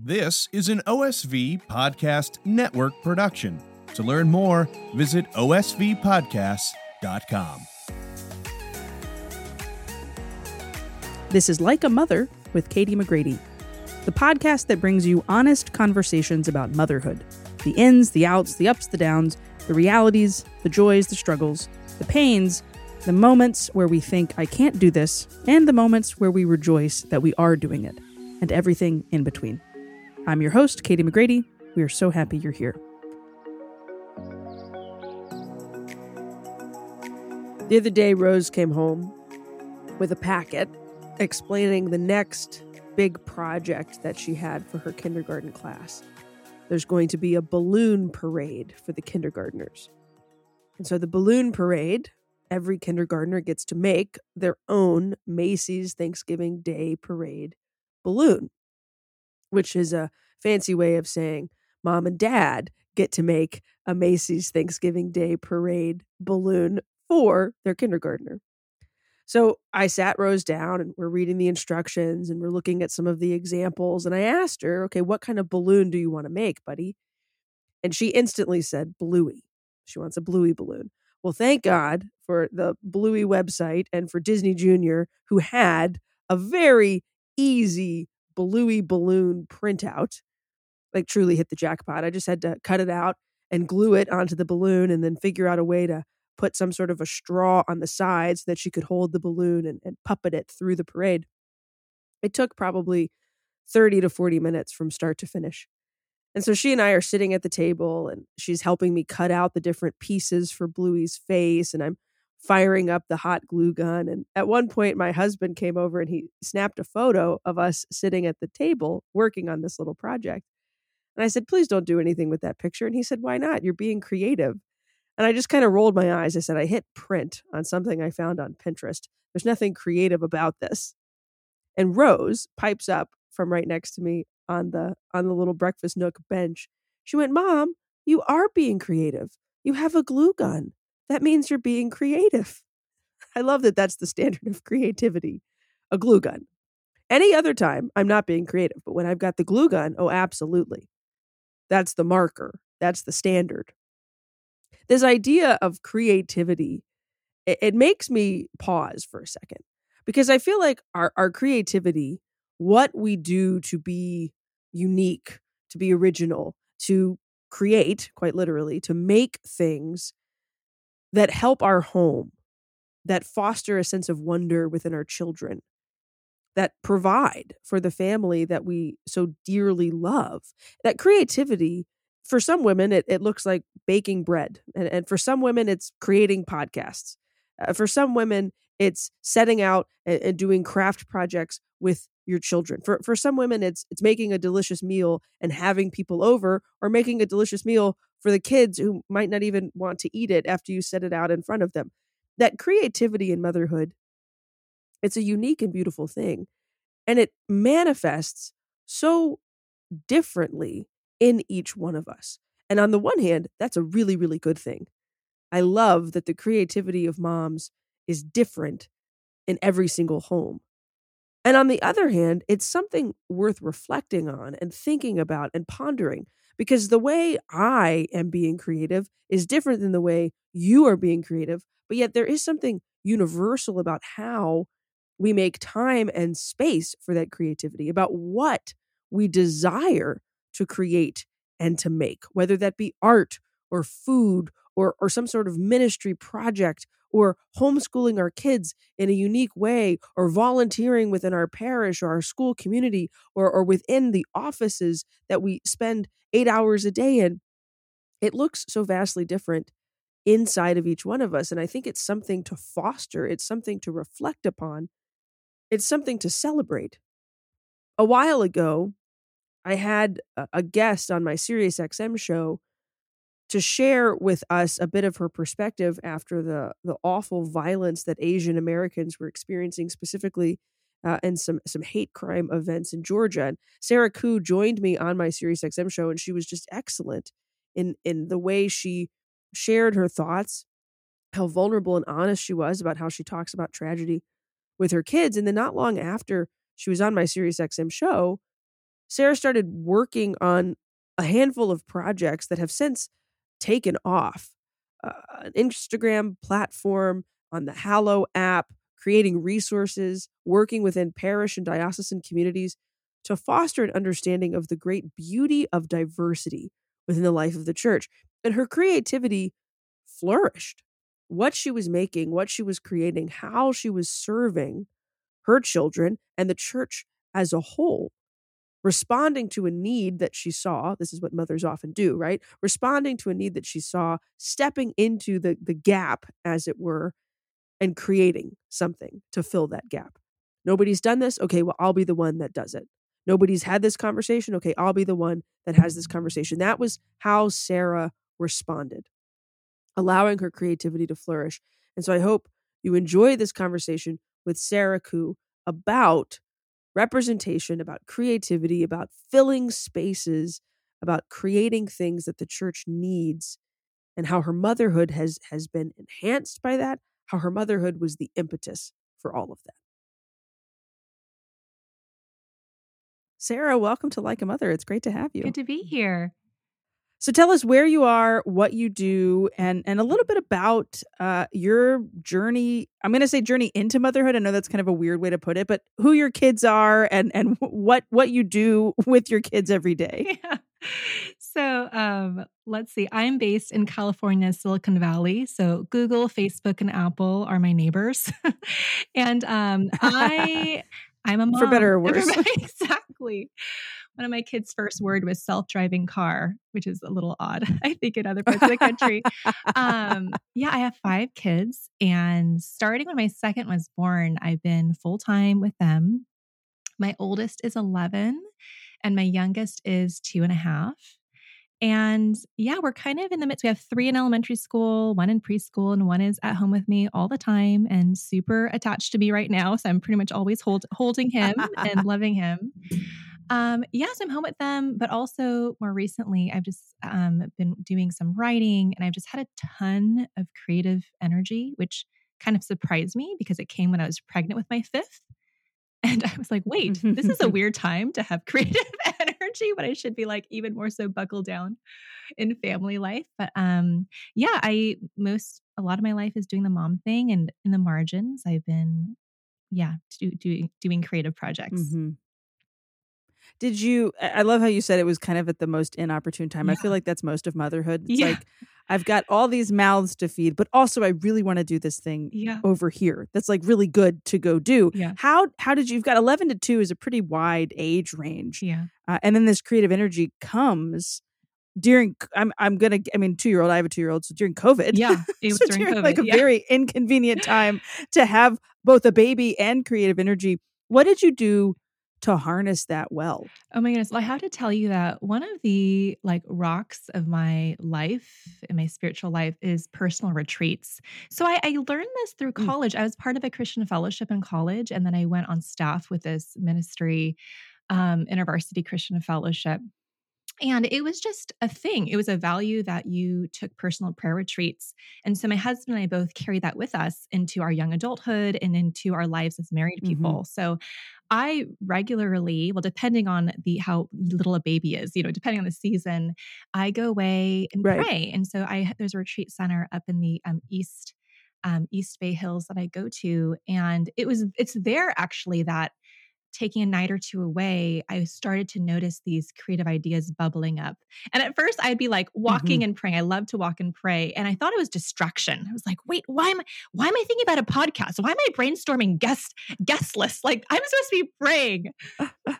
This is an OSV Podcast Network production. To learn more, visit osvpodcasts.com. This is Like a Mother with Katie McGrady, the podcast that brings you honest conversations about motherhood the ins, the outs, the ups, the downs, the realities, the joys, the struggles, the pains, the moments where we think, I can't do this, and the moments where we rejoice that we are doing it, and everything in between. I'm your host, Katie McGrady. We are so happy you're here. The other day, Rose came home with a packet explaining the next big project that she had for her kindergarten class. There's going to be a balloon parade for the kindergartners. And so, the balloon parade, every kindergartner gets to make their own Macy's Thanksgiving Day parade balloon which is a fancy way of saying mom and dad get to make a Macy's Thanksgiving Day parade balloon for their kindergartner. So I sat Rose down and we're reading the instructions and we're looking at some of the examples. And I asked her, okay, what kind of balloon do you want to make, buddy? And she instantly said, Bluey. She wants a Bluey balloon. Well, thank God for the Bluey website and for Disney Junior, who had a very easy Bluey balloon printout. Like truly hit the jackpot. I just had to cut it out and glue it onto the balloon and then figure out a way to put some sort of a straw on the side so that she could hold the balloon and, and puppet it through the parade. It took probably 30 to 40 minutes from start to finish. And so she and I are sitting at the table and she's helping me cut out the different pieces for Bluey's face. And I'm firing up the hot glue gun. And at one point, my husband came over and he snapped a photo of us sitting at the table working on this little project. And I said, please don't do anything with that picture. And he said, why not? You're being creative. And I just kind of rolled my eyes. I said, I hit print on something I found on Pinterest. There's nothing creative about this. And Rose pipes up from right next to me on the on the little breakfast nook bench. She went, "Mom, you are being creative. You have a glue gun that means you're being creative. I love that that's the standard of creativity a glue gun. Any other time, I'm not being creative, but when I've got the glue gun, oh, absolutely. That's the marker, that's the standard. This idea of creativity, it, it makes me pause for a second because I feel like our, our creativity, what we do to be unique, to be original, to create, quite literally, to make things that help our home, that foster a sense of wonder within our children, that provide for the family that we so dearly love. That creativity, for some women, it, it looks like baking bread. And, and for some women, it's creating podcasts. Uh, for some women, it's setting out and, and doing craft projects with your children. For for some women it's it's making a delicious meal and having people over or making a delicious meal for the kids who might not even want to eat it after you set it out in front of them. That creativity in motherhood it's a unique and beautiful thing and it manifests so differently in each one of us. And on the one hand, that's a really really good thing. I love that the creativity of moms is different in every single home. And on the other hand, it's something worth reflecting on and thinking about and pondering because the way I am being creative is different than the way you are being creative. But yet, there is something universal about how we make time and space for that creativity, about what we desire to create and to make, whether that be art or food or, or some sort of ministry project or homeschooling our kids in a unique way or volunteering within our parish or our school community or, or within the offices that we spend eight hours a day And it looks so vastly different inside of each one of us and i think it's something to foster it's something to reflect upon it's something to celebrate. A while ago i had a guest on my sirius xm show to share with us a bit of her perspective after the the awful violence that Asian Americans were experiencing, specifically uh, and some some hate crime events in Georgia. And Sarah Ku joined me on my Sirius XM show, and she was just excellent in in the way she shared her thoughts, how vulnerable and honest she was about how she talks about tragedy with her kids. And then not long after she was on my Sirius XM show, Sarah started working on a handful of projects that have since taken off. Uh, an Instagram platform, on the Hallow app, creating resources, working within parish and diocesan communities to foster an understanding of the great beauty of diversity within the life of the church. And her creativity flourished. What she was making, what she was creating, how she was serving her children and the church as a whole, responding to a need that she saw. This is what mothers often do, right? Responding to a need that she saw, stepping into the, the gap, as it were, and creating something to fill that gap. Nobody's done this. Okay, well, I'll be the one that does it. Nobody's had this conversation. Okay, I'll be the one that has this conversation. That was how Sarah responded, allowing her creativity to flourish. And so I hope you enjoy this conversation with Sarah Ku about representation, about creativity, about filling spaces, about creating things that the church needs, and how her motherhood has has been enhanced by that, how her motherhood was the impetus for all of that. Sarah, welcome to Like a Mother. It's great to have you. Good to be here. So tell us where you are, what you do, and and a little bit about uh, your journey. I'm going to say journey into motherhood. I know that's kind of a weird way to put it, but who your kids are and and what what you do with your kids every day. Yeah. So um, let's see. I'm based in California, Silicon Valley. So Google, Facebook, and Apple are my neighbors, and um, I I'm a mom. For better or worse. exactly. One of my kids' first word was self-driving car, which is a little odd, I think, in other parts of the country. um, yeah, I have five kids, and starting when my second was born, I've been full time with them. My oldest is 11, and my youngest is two and a half. And yeah, we're kind of in the midst. We have three in elementary school, one in preschool, and one is at home with me all the time and super attached to me right now. So I'm pretty much always hold, holding him and loving him. Um, yes, I'm home with them, but also more recently, I've just um, been doing some writing and I've just had a ton of creative energy, which kind of surprised me because it came when I was pregnant with my fifth. And I was like, wait, this is a weird time to have creative energy, but I should be like even more so buckled down in family life. But um yeah, I most a lot of my life is doing the mom thing and in the margins I've been yeah, do, do, doing creative projects. Mm-hmm. Did you? I love how you said it was kind of at the most inopportune time. Yeah. I feel like that's most of motherhood. It's yeah. like I've got all these mouths to feed, but also I really want to do this thing yeah. over here. That's like really good to go do. Yeah. How how did you? You've got eleven to two is a pretty wide age range. Yeah. Uh, and then this creative energy comes during I'm I'm gonna I mean two year old I have a two year old so during COVID yeah it was so during, COVID, like a yeah. very inconvenient time to have both a baby and creative energy. What did you do to harness that well. Oh my goodness. Well, I have to tell you that one of the like rocks of my life in my spiritual life is personal retreats. So I, I learned this through mm. college. Mm. I was part of a Christian fellowship in college, and then I went on staff with this ministry, um, InterVarsity Christian Fellowship. And it was just a thing. It was a value that you took personal prayer retreats. And so my husband and I both carried that with us into our young adulthood and into our lives as married people. Mm-hmm. So I regularly, well, depending on the how little a baby is, you know, depending on the season, I go away and right. pray. And so I there's a retreat center up in the um, east um, East Bay Hills that I go to, and it was it's there actually that taking a night or two away, I started to notice these creative ideas bubbling up. And at first, I'd be like walking mm-hmm. and praying. I love to walk and pray, and I thought it was distraction. I was like, "Wait, why am I? Why am I thinking about a podcast? Why am I brainstorming guest guest lists? Like I'm supposed to be praying."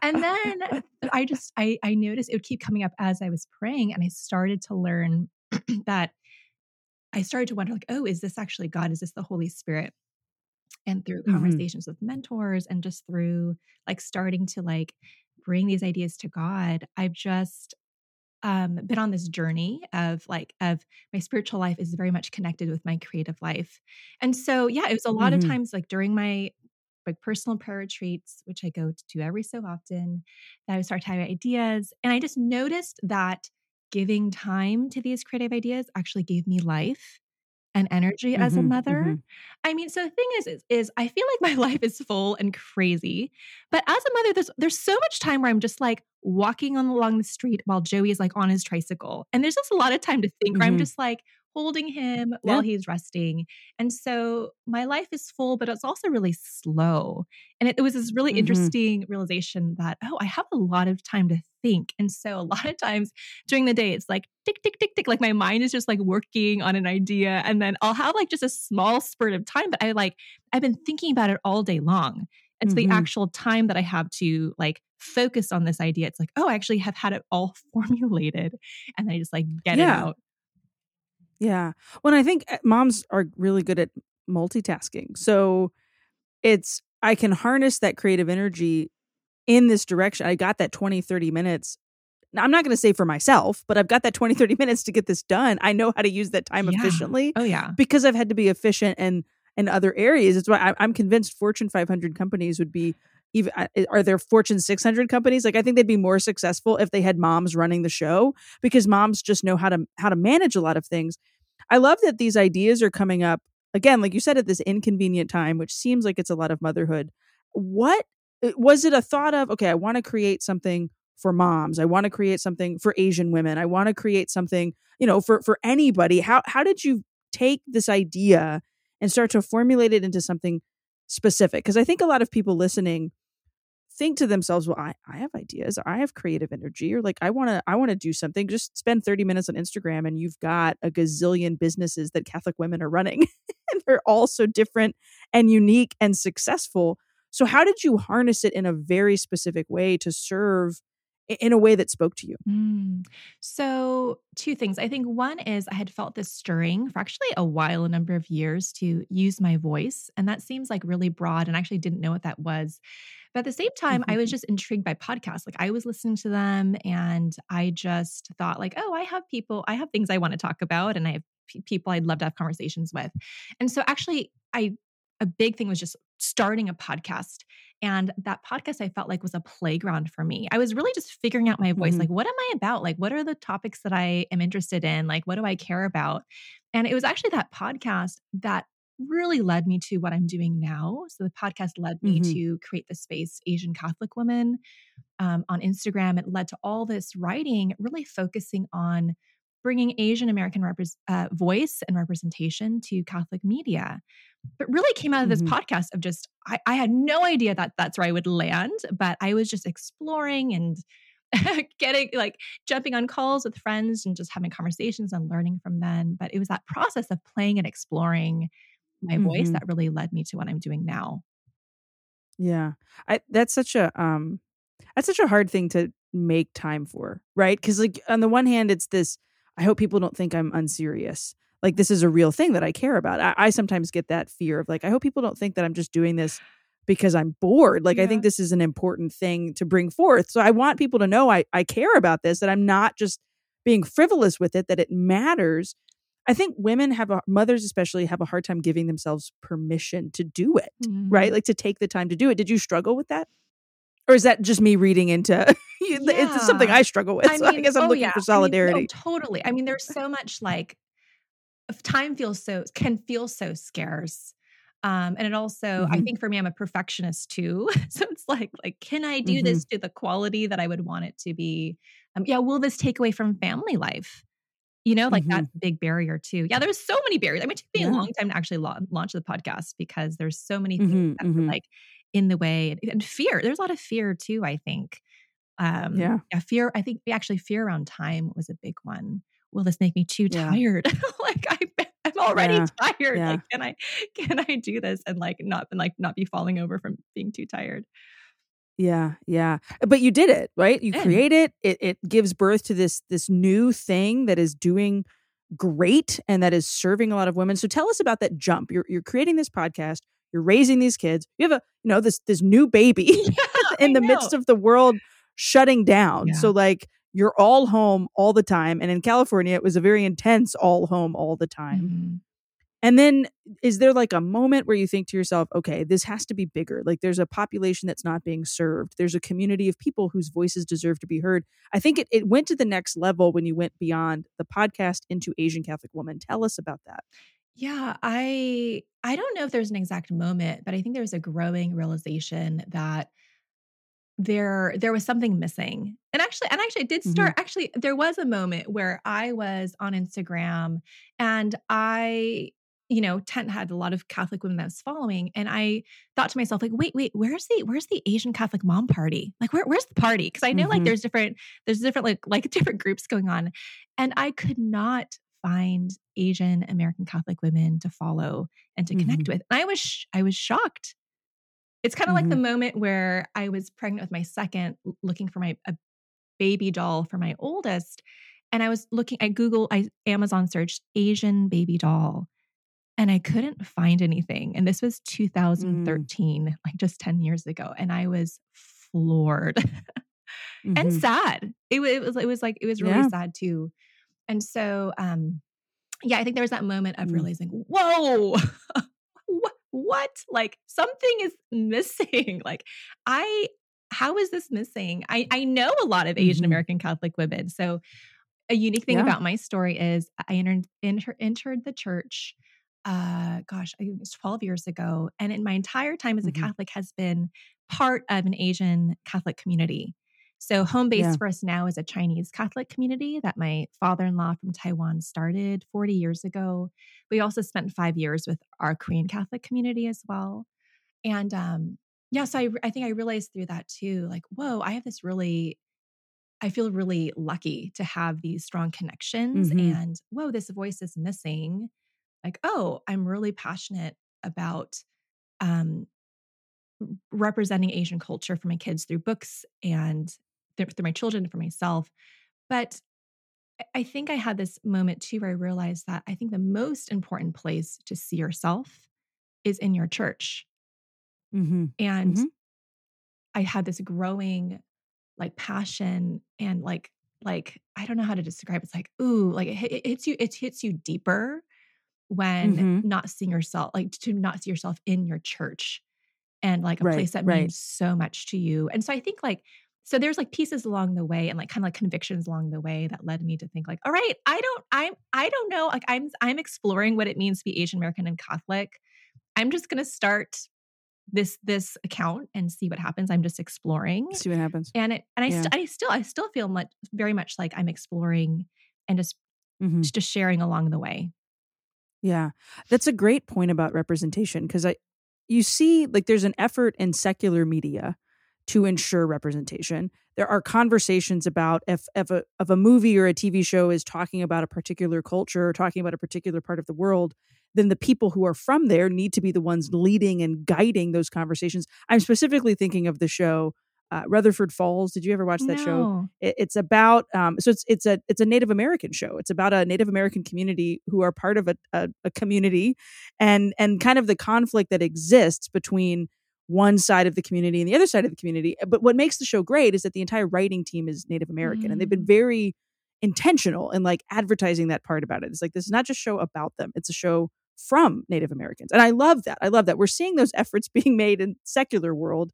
and then I just I I noticed it would keep coming up as I was praying, and I started to learn that. I started to wonder, like, oh, is this actually God? Is this the Holy Spirit? And through mm-hmm. conversations mm-hmm. with mentors and just through like starting to like bring these ideas to God, I've just um, been on this journey of like of my spiritual life is very much connected with my creative life, and so yeah, it was a lot mm-hmm. of times like during my like personal prayer retreats, which I go to every so often, that I would start having ideas, and I just noticed that giving time to these creative ideas actually gave me life and energy as a Mhm, mother. mhm. I mean, so the thing is, is, is I feel like my life is full and crazy, but as a mother, there's there's so much time where I'm just like walking on along the street while Joey is like on his tricycle, and there's just a lot of time to think. Where I'm Mhm. just like holding him while he's resting, and so my life is full, but it's also really slow. And it, it was this really Mhm. interesting realization that oh, I have a lot of time to think, and so a lot of times during the day, it's like tick, tick, tick, tick. Like my mind is just like working on an idea. And then I'll have like just a small spurt of time, but I like, I've been thinking about it all day long. It's Mhm. the actual time that I have to like focus on this idea. It's like, oh, I actually have had it all formulated. And then I just like get it out. Yeah. When I think uh, moms are really good at multitasking. So it's, I can harness that creative energy in this direction. I got that 20, 30 minutes. Now, I'm not going to say for myself, but I've got that 20, 30 minutes to get this done. I know how to use that time Yeah. efficiently Oh, yeah. because I've had to be efficient and in other areas. It's why I'm convinced Fortune 500 companies would be even. Are there Fortune 600 companies? Like I think they'd be more successful if they had moms running the show because moms just know how to how to manage a lot of things. I love that these ideas are coming up again, like you said, at this inconvenient time, which seems like it's a lot of motherhood. What uh, was it a thought of? Okay, I want to create something for moms. I want to create something for Asian women. I want to create something, you know, for for anybody. How how did you take this idea and start to formulate it into something specific? Because I think a lot of people listening think to themselves, well, I, I have ideas, I have creative energy, or like I wanna I wanna do something. Just spend 30 minutes on Instagram and you've got a gazillion businesses that Catholic women are running. and they're all so different and unique and successful. So how did you harness it in a very specific way to serve in a way that spoke to you? Mm. So, two things. I think one is I had felt this stirring for actually a while, a number of years to use my voice. And that seems like really broad and I actually didn't know what that was. But at the same time, I was just intrigued by podcasts. Like I was listening to them and I just thought like, oh, I have people, I have things I want to talk about and I have pe- people I'd love to have conversations with. And so actually I a big thing was just starting a podcast. And that podcast I felt like was a playground for me. I was really just figuring out my voice. Mhm. Like, what am I about? Like, what are the topics that I am interested in? Like, what do I care about? And it was actually that podcast that really led me to what I'm doing now. So the podcast led me Mhm. to create the space Asian Catholic Women um, on Instagram. It led to all this writing, really focusing on bringing Asian American uh, voice and representation to Catholic media. But really came out of this Mhm. podcast of just I, I had no idea that that's where I would land, but I was just exploring and getting like jumping on calls with friends and just having conversations and learning from them. But it was that process of playing and exploring my voice Mhm. that really led me to what I'm doing now. Yeah. I that's such a um that's such a hard thing to make time for, right? Cuz like on the one hand it's this I hope people don't think I'm unserious. Like this is a real thing that I care about. I, I sometimes get that fear of like I hope people don't think that I'm just doing this because I'm bored. Like I think this is an important thing to bring forth. So I want people to know I I care about this that I'm not just being frivolous with it that it matters. I think women have a mothers especially have a hard time giving themselves permission to do it right? Like to take the time to do it. Did you struggle with that? Or is that just me reading into it? it's something I struggle with. so I guess I'm oh, looking yeah. for I mean, no, solidarity. totally. I mean, there's so much like time feels so can feel so scarce. Um, and it also, I Mhm. think for me, I'm a perfectionist too. so it's like, like, can I do this Mm-hmm. to the quality that I would want it to be? Um, yeah, will this take away from family life? You know, like that's a big barrier too. Yeah, there's so many barriers. I mean, it took me Mm-hmm. Yeah. a long time to actually la- launch the podcast because there's so many things Mhm, that were mhm. like in the way and, and fear. There's a lot of fear too, I think. Um, Yeah. yeah, fear. I think actually fear around time was a big one. Will this make me too Yeah. tired? like I, I'm already Yeah, tired. Like, can I, can I do this and like not, and like not be falling over from being too tired? Yeah, yeah. But you did it, right? You create it. It it gives birth to this this new thing that is doing great and that is serving a lot of women. So tell us about that jump. You're you're creating this podcast, you're raising these kids. You have a, you know, this this new baby in I the midst of the world shutting down. Yeah. So like you're all home all the time and in California it was a very intense all home all the time. Mhm. And then is there like a moment where you think to yourself, okay, this has to be bigger? Like there's a population that's not being served. There's a community of people whose voices deserve to be heard. I think it, it went to the next level when you went beyond the podcast into Asian Catholic Woman. Tell us about that. Yeah, I I don't know if there's an exact moment, but I think there's a growing realization that there there was something missing. And actually and actually it did Mhm. start actually there was a moment where I was on Instagram and I you know, Tent had a lot of Catholic women that was following and I thought to myself like, "Wait, wait, where's the where's the Asian Catholic mom party? Like where where's the party?" Because I know like Mhm. there's different there's different like like different groups going on. And I could not find Asian American Catholic women to follow and to connect Mhm. with. And I was sh- I was shocked. It's kind of like the Mhm. moment where I was pregnant with my second, looking for my a baby doll for my oldest, and I was looking. I Google, I Amazon searched Asian baby doll, and I couldn't find anything. And this was 2013, like just 10 years ago, and I was floored and Mhm. sad. It, it was it was like it was really Yeah. sad too. And so, um, yeah, I think there was that moment of Mm. realizing, whoa, what, what? Like something is missing. Like I, how is this missing? I I know a lot of Asian Mhm. American Catholic women. So a unique thing Yeah. about my story is I entered enter, entered the church. Uh, gosh, I think it was 12 years ago, and in my entire time as a Mhm. Catholic has been part of an Asian Catholic community. So home base Yeah. for us now is a Chinese Catholic community that my father-in-law from Taiwan started 40 years ago. We also spent 5 years with our Korean Catholic community as well. And um yeah, so I I think I realized through that too like whoa, I have this really I feel really lucky to have these strong connections Mhm. and whoa, this voice is missing. Like, oh, I'm really passionate about um representing Asian culture for my kids through books and th- through my children and for myself. But I- think I had this moment too where I realized that I think the most important place to see yourself is in your church. Mhm. And Mhm. I had this growing like passion and like like I don't know how to describe it. It's like, ooh, like it, it hits you, it hits you deeper when Mhm. not seeing yourself, like to not see yourself in your church and like a Right, place that right. means so much to you. And so I think like so there's like pieces along the way and like kind of like convictions along the way that led me to think like, all right, I don't I'm I don't know. Like I'm I'm exploring what it means to be Asian American and Catholic. I'm just gonna start this this account and see what happens. I'm just exploring. See what happens. And it and I, Yeah. st- I still I still feel much very much like I'm exploring and just Mhm. just sharing along the way. Yeah. That's a great point about representation because I you see like there's an effort in secular media to ensure representation. There are conversations about if if a if a movie or a TV show is talking about a particular culture or talking about a particular part of the world, then the people who are from there need to be the ones leading and guiding those conversations. I'm specifically thinking of the show uh, Rutherford Falls. Did you ever watch that show? It- it's about um, so it's it's a it's a Native American show. It's about a Native American community who are part of a, a, a community, and and kind of the conflict that exists between one side of the community and the other side of the community. But what makes the show great is that the entire writing team is Native American, and they've been Mm. very intentional in like advertising that part about it. It's like this is not just a show about them; it's a show from Native Americans, and I love that. I love that we're seeing those efforts being made in secular world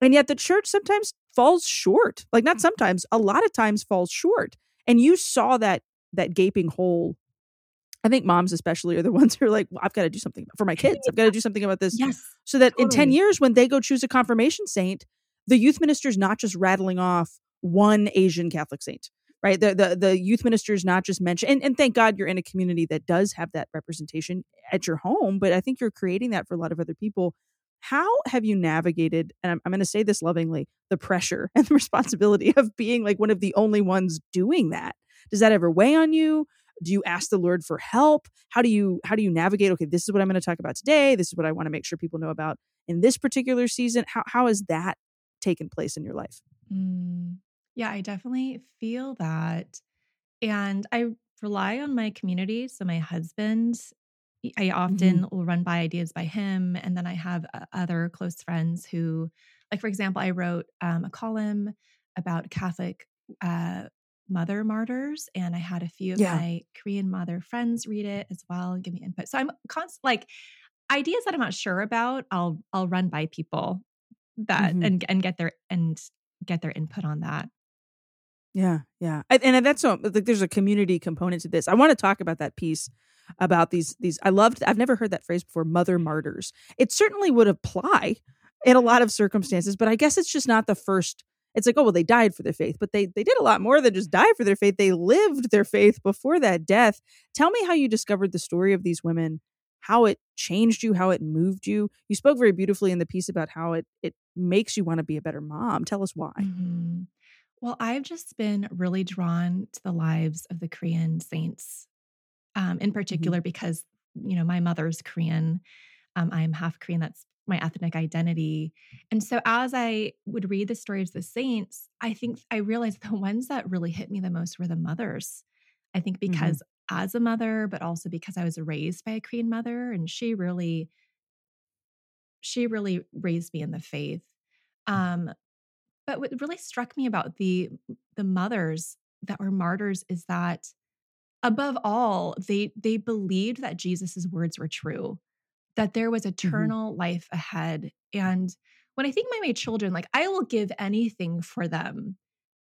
and yet the church sometimes falls short like not mm. sometimes a lot of times falls short. And you saw that that gaping hole. I think moms especially are the ones who are like well, i've got to do something for my kids. I've got to do something about this. Yes. so that in 10 years when they go choose a confirmation saint the youth minister is not just rattling off one asian catholic saint right? The the, the youth minister is not just mentioned and, and thank god you're in a community that does have that representation at your home but i think you're creating that for a lot of other people how have you navigated and i'm, I'm going to say this lovingly the pressure and the responsibility of being like one of the only ones doing that? Does that ever weigh on you? Do you ask the lord for help? How do you how do you navigate okay this is what i'm going to talk about today. This is what i want to make sure people know about in this particular season. How, how has that taken place in your life? Mm, yeah, I definitely feel that. And I rely on my community. So, my husband, I often will run by ideas by him. And then I have uh, other close friends who, like, for example, I wrote um, a column about Catholic uh, mother martyrs. And I had a few of Yeah. my Korean mother friends read it as well and give me input. So, I'm constant, like, ideas that I'm not sure about, I'll I'll run by people that Mhm. and and get their and get their input on that. Yeah, yeah, and, and that's so like there's a community component to this. I want to talk about that piece about these these I loved I've never heard that phrase before mother martyrs. It certainly would apply in a lot of circumstances, but I guess it's just not the first it's like, oh well, they died for their faith, but they they did a lot more than just die for their faith. They lived their faith before that death. Tell me how you discovered the story of these women, how it changed you, how it moved you. You spoke very beautifully in the piece about how it it makes you want to be a better mom. Tell us why. Mm-hmm. Well, I've just been really drawn to the lives of the Korean saints, um, in mm-hmm. particular mm-hmm. because you know my mother's Korean. Um, I am half Korean. That's my ethnic identity. And so as I would read the stories of the saints, I think I realized the ones that really hit me the most were the mothers. I think mm-hmm. because mm-hmm. as a mother, but also because I was raised by a Korean mother and she really she really raised me in the faith. Um, but what really struck me about the the mothers that were martyrs is that above all, they they believed that Jesus's words were true that there was mm-hmm. eternal mm-hmm. life ahead. And when I think about my children, like I will give anything for them,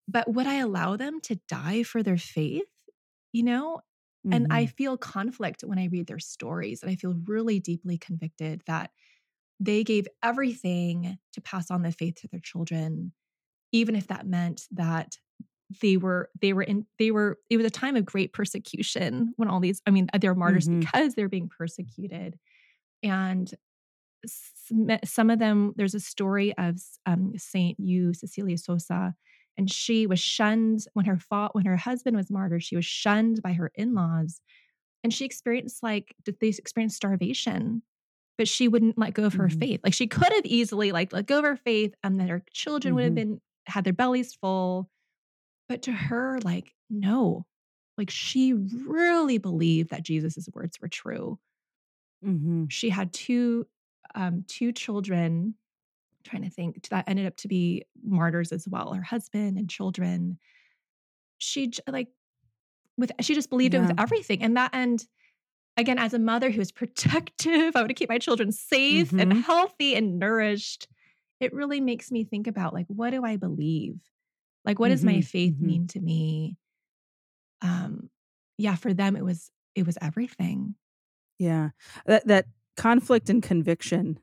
but would I allow them to die for their faith? You know? Mm-hmm. And I mm-hmm. feel conflict when I read their stories. And I feel really deeply convicted that they gave everything to pass on the faith to their children, even if that meant that they were they were in they were it was a time of great persecution when all these i mean they were martyrs mm-hmm. because they're being persecuted and some of them there's a story of um, saint Yu cecilia sosa and she was shunned when her fought when her husband was martyred she was shunned by her in-laws and she experienced like did they experience starvation but she wouldn't let go of her mm-hmm. faith like she could have easily like let go of her faith and then her children mm-hmm. would have mm-hmm. been had their bellies full but to her like no like she really believed that jesus's words were true Mm-hmm. She had two um, two children. I'm trying to think that ended up to be martyrs as well. Her husband and children. She like with she just believed yeah. it with everything, and that and again as a mother who is protective, I want to keep my children safe mm-hmm. and healthy and nourished. It really makes me think about like what do I believe? Like what mm-hmm. does my faith mm-hmm. mean to me? Um, yeah, for them it was it was everything. Yeah. That that conflict and conviction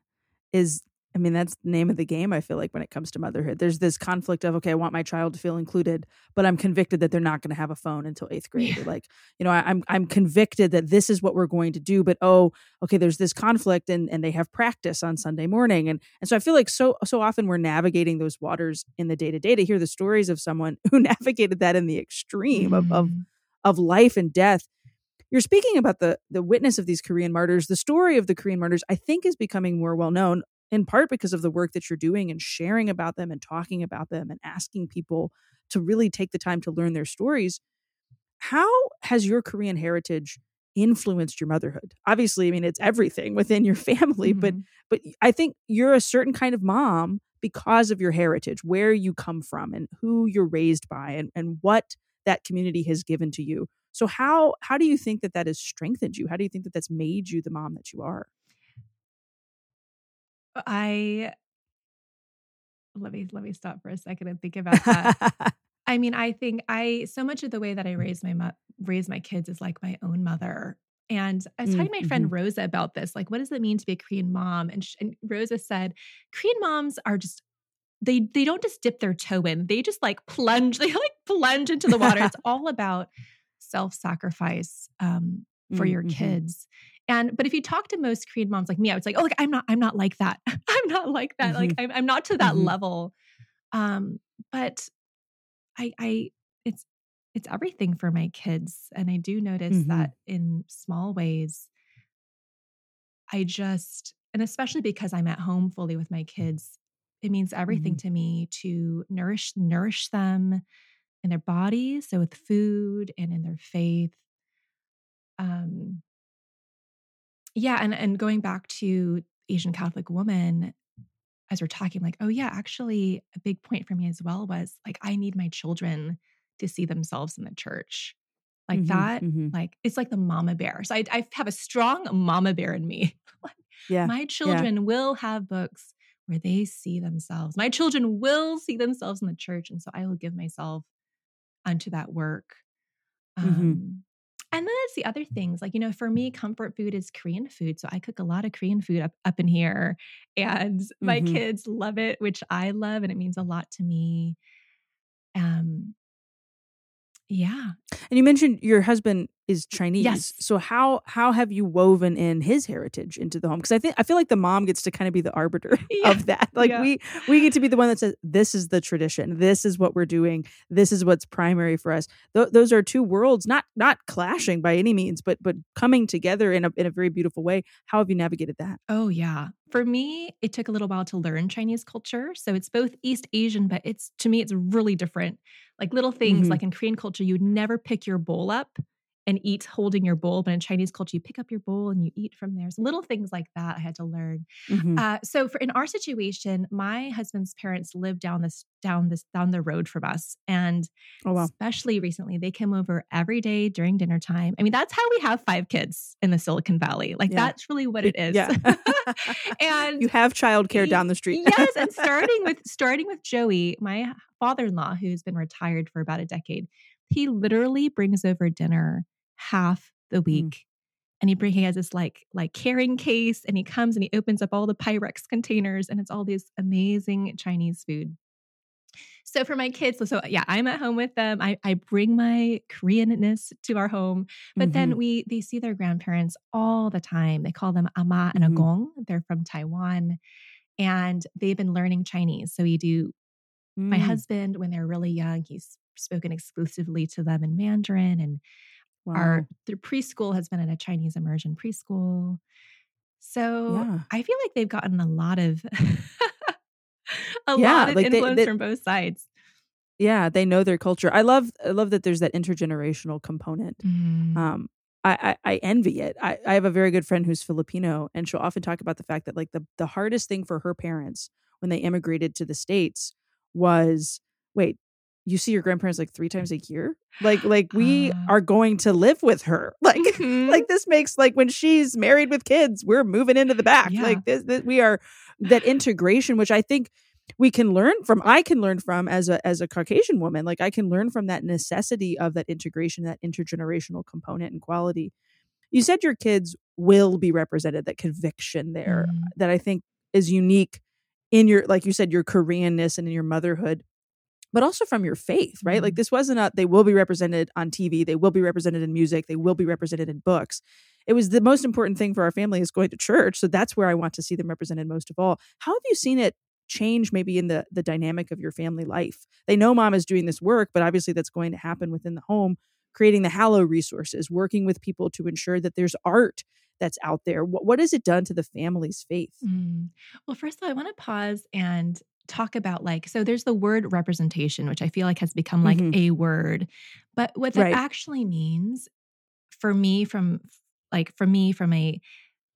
is I mean, that's the name of the game, I feel like, when it comes to motherhood. There's this conflict of, okay, I want my child to feel included, but I'm convicted that they're not going to have a phone until eighth grade. Yeah. Like, you know, I, am I'm, I'm convicted that this is what we're going to do, but oh, okay, there's this conflict and and they have practice on Sunday morning. And and so I feel like so so often we're navigating those waters in the day-to-day to hear the stories of someone who navigated that in the extreme mm. of, of mm. of life and death you're speaking about the the witness of these Korean martyrs. The story of the Korean martyrs, I think, is becoming more well known in part because of the work that you're doing and sharing about them and talking about them and asking people to really take the time to learn their stories. How has your Korean heritage influenced your motherhood? Obviously, I mean it's everything within your family, mm-hmm. but but I think you're a certain kind of mom because of your heritage, where you come from and who you're raised by and and what that community has given to you. So how how do you think that that has strengthened you? How do you think that that's made you the mom that you are? I let me let me stop for a second and think about that. I mean, I think I so much of the way that I raise my mo- raise my kids is like my own mother. And I was talking to my friend mm-hmm. Rosa about this. Like, what does it mean to be a Korean mom? And, she, and Rosa said, Korean moms are just they they don't just dip their toe in. They just like plunge. They like plunge into the water. it's all about self-sacrifice um, for mm-hmm. your kids and but if you talk to most korean moms like me i was like oh look i'm not i'm not like that i'm not like that mm-hmm. like I'm, I'm not to that mm-hmm. level um but i i it's it's everything for my kids and i do notice mm-hmm. that in small ways i just and especially because i'm at home fully with my kids it means everything mm-hmm. to me to nourish nourish them in their bodies, so with food and in their faith. Um, yeah, and and going back to Asian Catholic woman, as we're talking, like, oh yeah, actually, a big point for me as well was like, I need my children to see themselves in the church. Like mm-hmm, that, mm-hmm. like it's like the mama bear. So I, I have a strong mama bear in me. yeah, my children yeah. will have books where they see themselves. My children will see themselves in the church, and so I will give myself unto that work. Mm-hmm. Um, And then it's the other things like, you know, for me, comfort food is Korean food. So I cook a lot of Korean food up, up in here. And my Mhm. kids love it, which I love. And it means a lot to me. Um, yeah. And you mentioned your husband is Chinese. Yes. So how how have you woven in his heritage into the home? Because I think I feel like the mom gets to kind of be the arbiter Yeah. of that. Like Yeah. we we get to be the one that says this is the tradition. This is what we're doing. This is what's primary for us. Th- those are two worlds not not clashing by any means, but but coming together in a in a very beautiful way. How have you navigated that? Oh, yeah. For me, it took a little while to learn Chinese culture. So it's both East Asian, but it's to me, it's really different. Like little things, Mhm. like in Korean culture, you would never pick your bowl up and eat holding your bowl. But in Chinese culture, you pick up your bowl and you eat from there. So little things like that I had to learn. Mhm. Uh, so for in our situation, my husband's parents live down this down this down the road from us, and Oh wow. especially recently, they came over every day during dinner time. I mean, that's how we have five kids in the Silicon Valley. Like Yeah. that's really what it is. Yeah. and you have childcare down the street. yes, and starting with starting with Joey, my father-in-law, who's been retired for about a decade, he literally brings over dinner half the Mm. week. And he bring he has this like like carrying case, and he comes and he opens up all the Pyrex containers, and it's all this amazing Chinese food. So for my kids, so, yeah, I'm at home with them. I, I bring my Koreanness to our home, but then Mhm. we they see their grandparents all the time. They call them ama and Mhm. agong. They're from Taiwan, and they've been learning Chinese. So we do. My Mm. husband, when they're really young, he's spoken exclusively to them in Mandarin, and our their preschool has been in a Chinese immersion preschool. So Yeah. I feel like they've gotten a lot of a Yeah, lot of like influence they- from both sides. Yeah, they know their culture. I love I love that there's that intergenerational component. Mm. Um I, I, I envy it. I, I have a very good friend who's Filipino, and she'll often talk about the fact that like the, the hardest thing for her parents when they immigrated to the states was wait, you see your grandparents like three times a year, like like we Ah. are going to live with her, like Mhm. like this makes like when she's married with kids, we're moving into the back, Yeah. like this, this we are that integration, which I think we can learn from i can learn from as a as a caucasian woman like i can learn from that necessity of that integration that intergenerational component and quality you said your kids will be represented that conviction there Mm. that i think is unique in your like you said your koreanness and in your motherhood but also from your faith right? Like Mhm. this wasn't a they will be represented on tv they will be represented in music they will be represented in books. It was the most important thing for our family is going to church so that's where i want to see them represented most of all. How have you seen it change maybe in the the dynamic of your family life? They know mom is doing this work but obviously that's going to happen within the home creating the hallow resources working with people to ensure that there's art that's out there. What, what has it done to the family's faith? Mm. Well, first of all, I want to pause and talk about like, so there's the word representation, which I feel like has become like Mhm. a word, but what that Right. actually means for me, from like, for me, from a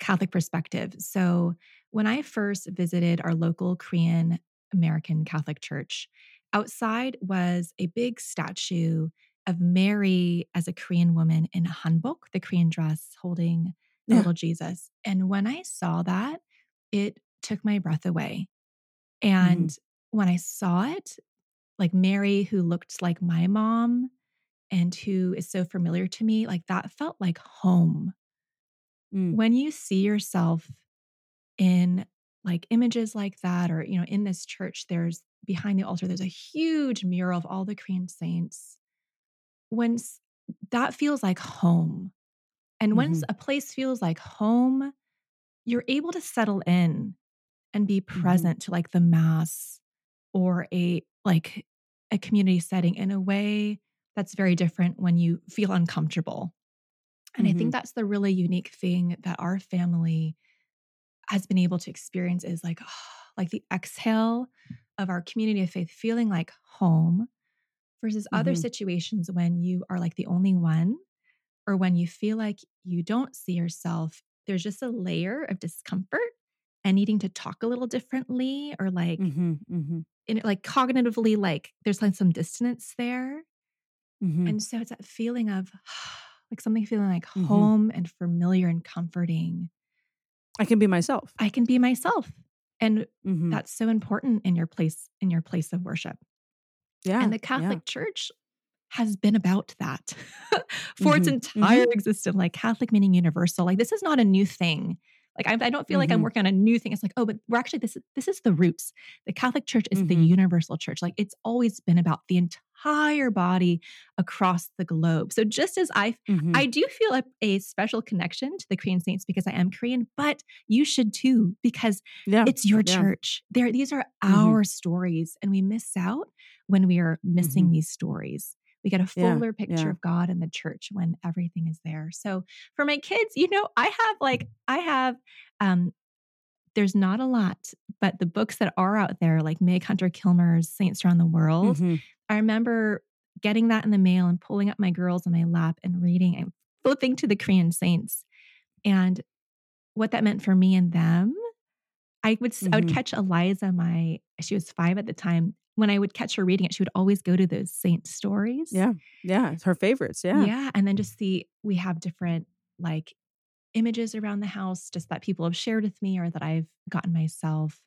Catholic perspective. So when I first visited our local Korean American Catholic church, outside was a big statue of Mary as a Korean woman in a hanbok, the Korean dress, holding the Yeah. little Jesus. And when I saw that, it took my breath away. And when I saw it, like Mary, who looked like my mom and who is so familiar to me, like that felt like home. Mm. When you see yourself in like images like that, or, you know, in this church, there's behind the altar, there's a huge mural of all the Korean saints. When that feels like home. And when s- Mhm. a place feels like home, you're able to settle in and be present to like the mass or a like a community setting in a way that's very different when you feel uncomfortable. And I think that's the really unique thing that our family has been able to experience is like like the exhale of our community of faith feeling like home versus other Mhm. situations when you are like the only one or when you feel like you don't see yourself there's just a layer of discomfort and needing to talk a little differently or like Mhm, mhm, in like cognitively like there's like some distance there mhm. and so it's that feeling of like something feeling like Mhm. home and familiar and comforting i can be myself i can be myself and Mhm. that's so important in your place in your place of worship yeah and the yeah. catholic church has been about that for its Mhm, entire existence. Like Catholic meaning universal. Like this is not a new thing. Like I, I don't feel like I'm Mhm. working on a new thing. It's like, oh, but we're actually this. This is the roots. The Catholic Church is the Mhm. universal church. Like it's always been about the entire body across the globe. So just as I Mhm. I do feel a, a special connection to the Korean saints because I am Korean, but you should too because yeah. it's your yeah. church. There, these are Mhm. our stories, and we miss out when we are missing Mhm. these stories. We get a Yeah, fuller picture yeah. of God and the church when everything is there. So for my kids, you know, I have like I have um there's not a lot, but the books that are out there, like Meg Hunter Kilmer's Saints Around the World, Mhm. I remember getting that in the mail and pulling up my girls on my lap and reading and flipping to the Korean saints and what that meant for me and them. I would I would Mhm. catch Eliza, my she was five at the time. When I would catch her reading it, she would always go to those saint stories. Yeah. Yeah. It's her favorites. Yeah. Yeah. And then just see we have different like images around the house just that people have shared with me or that I've gotten myself.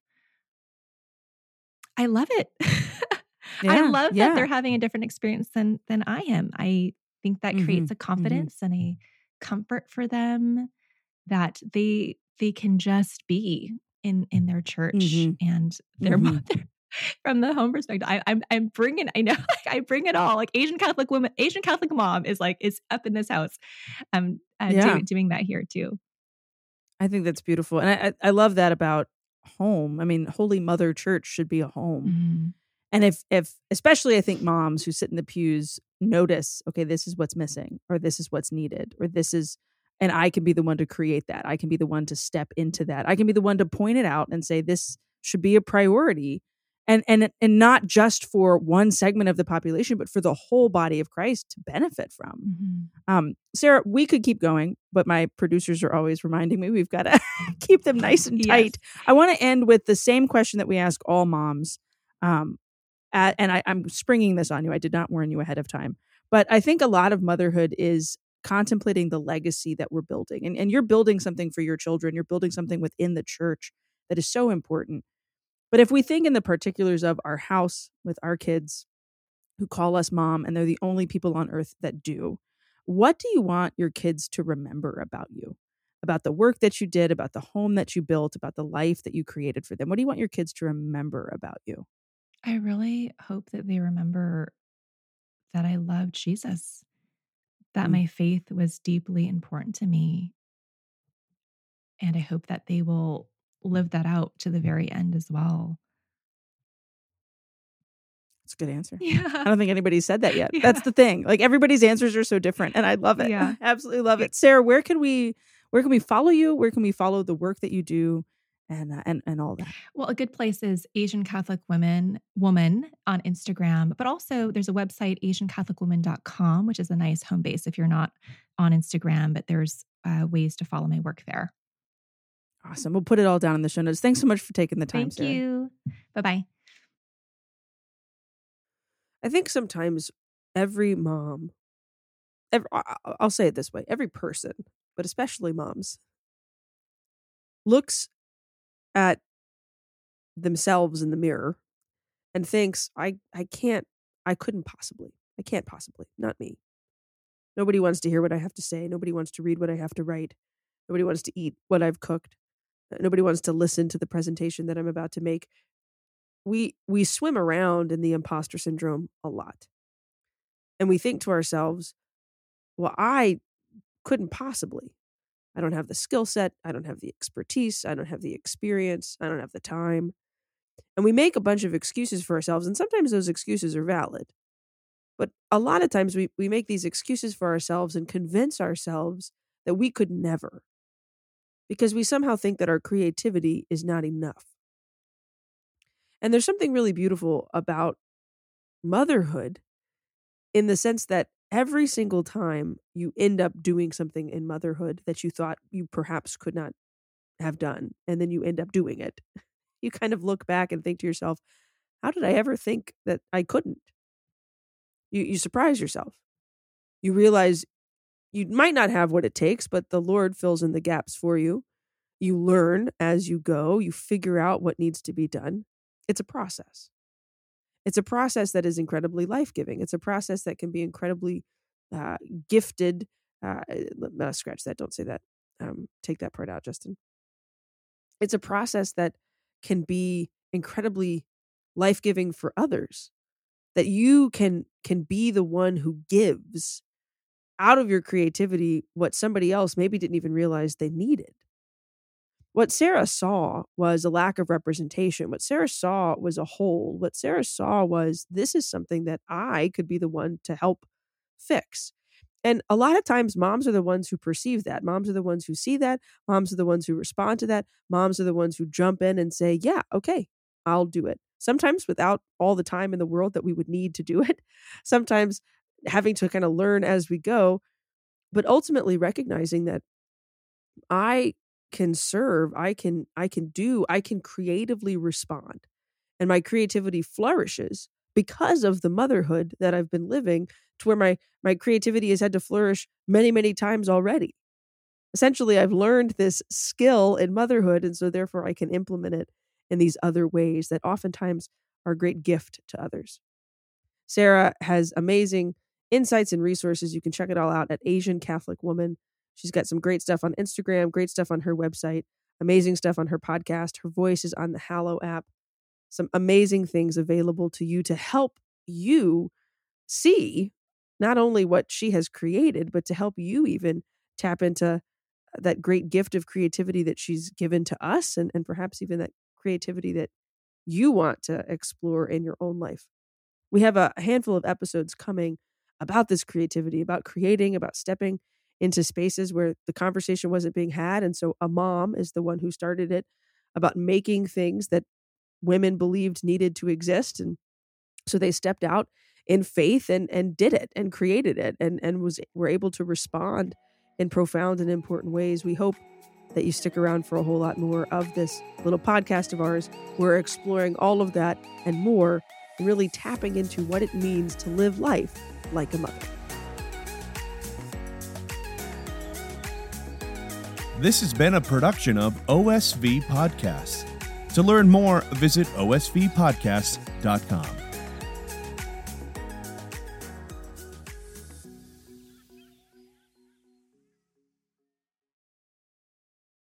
I love it. I love yeah. that they're having a different experience than than I am. I think that Mhm, creates a confidence and a comfort for them that they they can just be in in their church Mhm. and their Mhm. mother from the home perspective. I, I'm I'm bringing I know like I bring it all like Asian Catholic woman Asian Catholic mom is like is up in this house. Um, uh, Yeah. doing doing that here too. I think that's beautiful. And I, I I love that about home. I mean, Holy Mother Church should be a home. Mhm. And if if especially I think moms who sit in the pews notice, okay, this is what's missing or this is what's needed or this is and I can be the one to create that. I can be the one to step into that. I can be the one to point it out and say this should be a priority. And and and not just for one segment of the population, but for the whole body of Christ to benefit from. Mhm. Um, Sarah, we could keep going, but my producers are always reminding me we've got to keep them nice and Yes. tight. I want to end with the same question that we ask all moms. Um, at, and I, I'm springing this on you. I did not warn you ahead of time, but I think a lot of motherhood is contemplating the legacy that we're building. And, and you're building something for your children, you're building something within the church that is so important. But if we think in the particulars of our house with our kids who call us mom, and they're the only people on earth that do, what do you want your kids to remember about you? About the work that you did, about the home that you built, about the life that you created for them? What do you want your kids to remember about you? I really hope that they remember that I love Jesus, that Mm. my faith was deeply important to me. And I hope that they will live that out to the very end as well. That's a good answer. Yeah. I don't think anybody's said that yet. Yeah. That's the thing. Like everybody's answers are so different, and I love it. Yeah. absolutely love it. Sarah, where can we where can we follow you? Where can we follow the work that you do, and uh, and and all that? Well, a good place is Asian Catholic Women Woman on Instagram, but also there's a website, AsianCatholicWoman.com, which is a nice home base if you're not on Instagram, but there's uh, ways to follow my work there. Awesome. We'll put it all down in the show notes. Thanks so much for taking the time. Thank Sarah. you. Bye bye. I think sometimes every mom, ev I- I- I'll say it this way every person, but especially moms, looks at themselves in the mirror and thinks, I, I can't, I couldn't possibly, I can't possibly, not me. Nobody wants to hear what I have to say. Nobody wants to read what I have to write. Nobody wants to eat what I've cooked. Nobody wants to listen to the presentation that I'm about to make. We we swim around in the imposter syndrome a lot. And we think to ourselves well i couldn't possibly. I don't have the skill set i don't have the expertise i don't have the experience i don't have the time. And we make a bunch of excuses for ourselves and sometimes those excuses are valid. But a lot of times we, we make these excuses for ourselves and convince ourselves that we could never because we somehow think that our creativity is not enough and there's something really beautiful about motherhood in the sense that every single time you end up doing something in motherhood that you thought you perhaps could not have done, and then you end up doing it, you kind of look back and think to yourself, how did I ever think that I couldn't? You, you surprise yourself. You realize you might not have what it takes, but the Lord fills in the gaps for you. You learn as you go, you figure out what needs to be done. It's a process. It's a process that is incredibly life giving. It's a process that can be incredibly uh, gifted. Uh, uh, scratch that. Don't say that. Um, take that part out, Justin. It's a process that can be incredibly life giving for others. That you can can be the one who gives out of your creativity what somebody else maybe didn't even realize they needed. What Sarah saw was a lack of representation. What Sarah saw was a hole. What Sarah saw was this is something that I could be the one to help fix. And a lot of times, moms are the ones who perceive that. Moms are the ones who see that. Moms are the ones who respond to that. Moms are the ones who jump in and say, Yeah, okay, I'll do it. Sometimes without all the time in the world that we would need to do it. Sometimes having to kind of learn as we go, but ultimately recognizing that I can serve, I can I can do, I can creatively respond. And my creativity flourishes because of the motherhood that I've been living to where my my creativity has had to flourish many many times already. Essentially, I've learned this skill in motherhood and so therefore I can implement it in these other ways that oftentimes are a great gift to others. Sarah has amazing insights and resources. You can check it all out at Asian Catholic Woman. She's got some great stuff on Instagram, great stuff on her website, amazing stuff on her podcast. Her voice is on the Hallow app. Some amazing things available to you to help you see not only what she has created, but to help you even tap into uh, that great gift of creativity that she's given to us and, and perhaps even that creativity that you want to explore in your own life. We have a handful of episodes coming about this creativity, about creating, about stepping into spaces where the conversation wasn't being had. And so a mom is the one who started it about making things that women believed needed to exist. And so they stepped out in faith and and did it and created it and and was were able to respond in profound and important ways. We hope that you stick around for a whole lot more of this little podcast of ours. We're exploring all of that and more, really tapping into what it means to live life like a mother. This has been a production of OSV Podcasts. To learn more, visit osvpodcasts.com.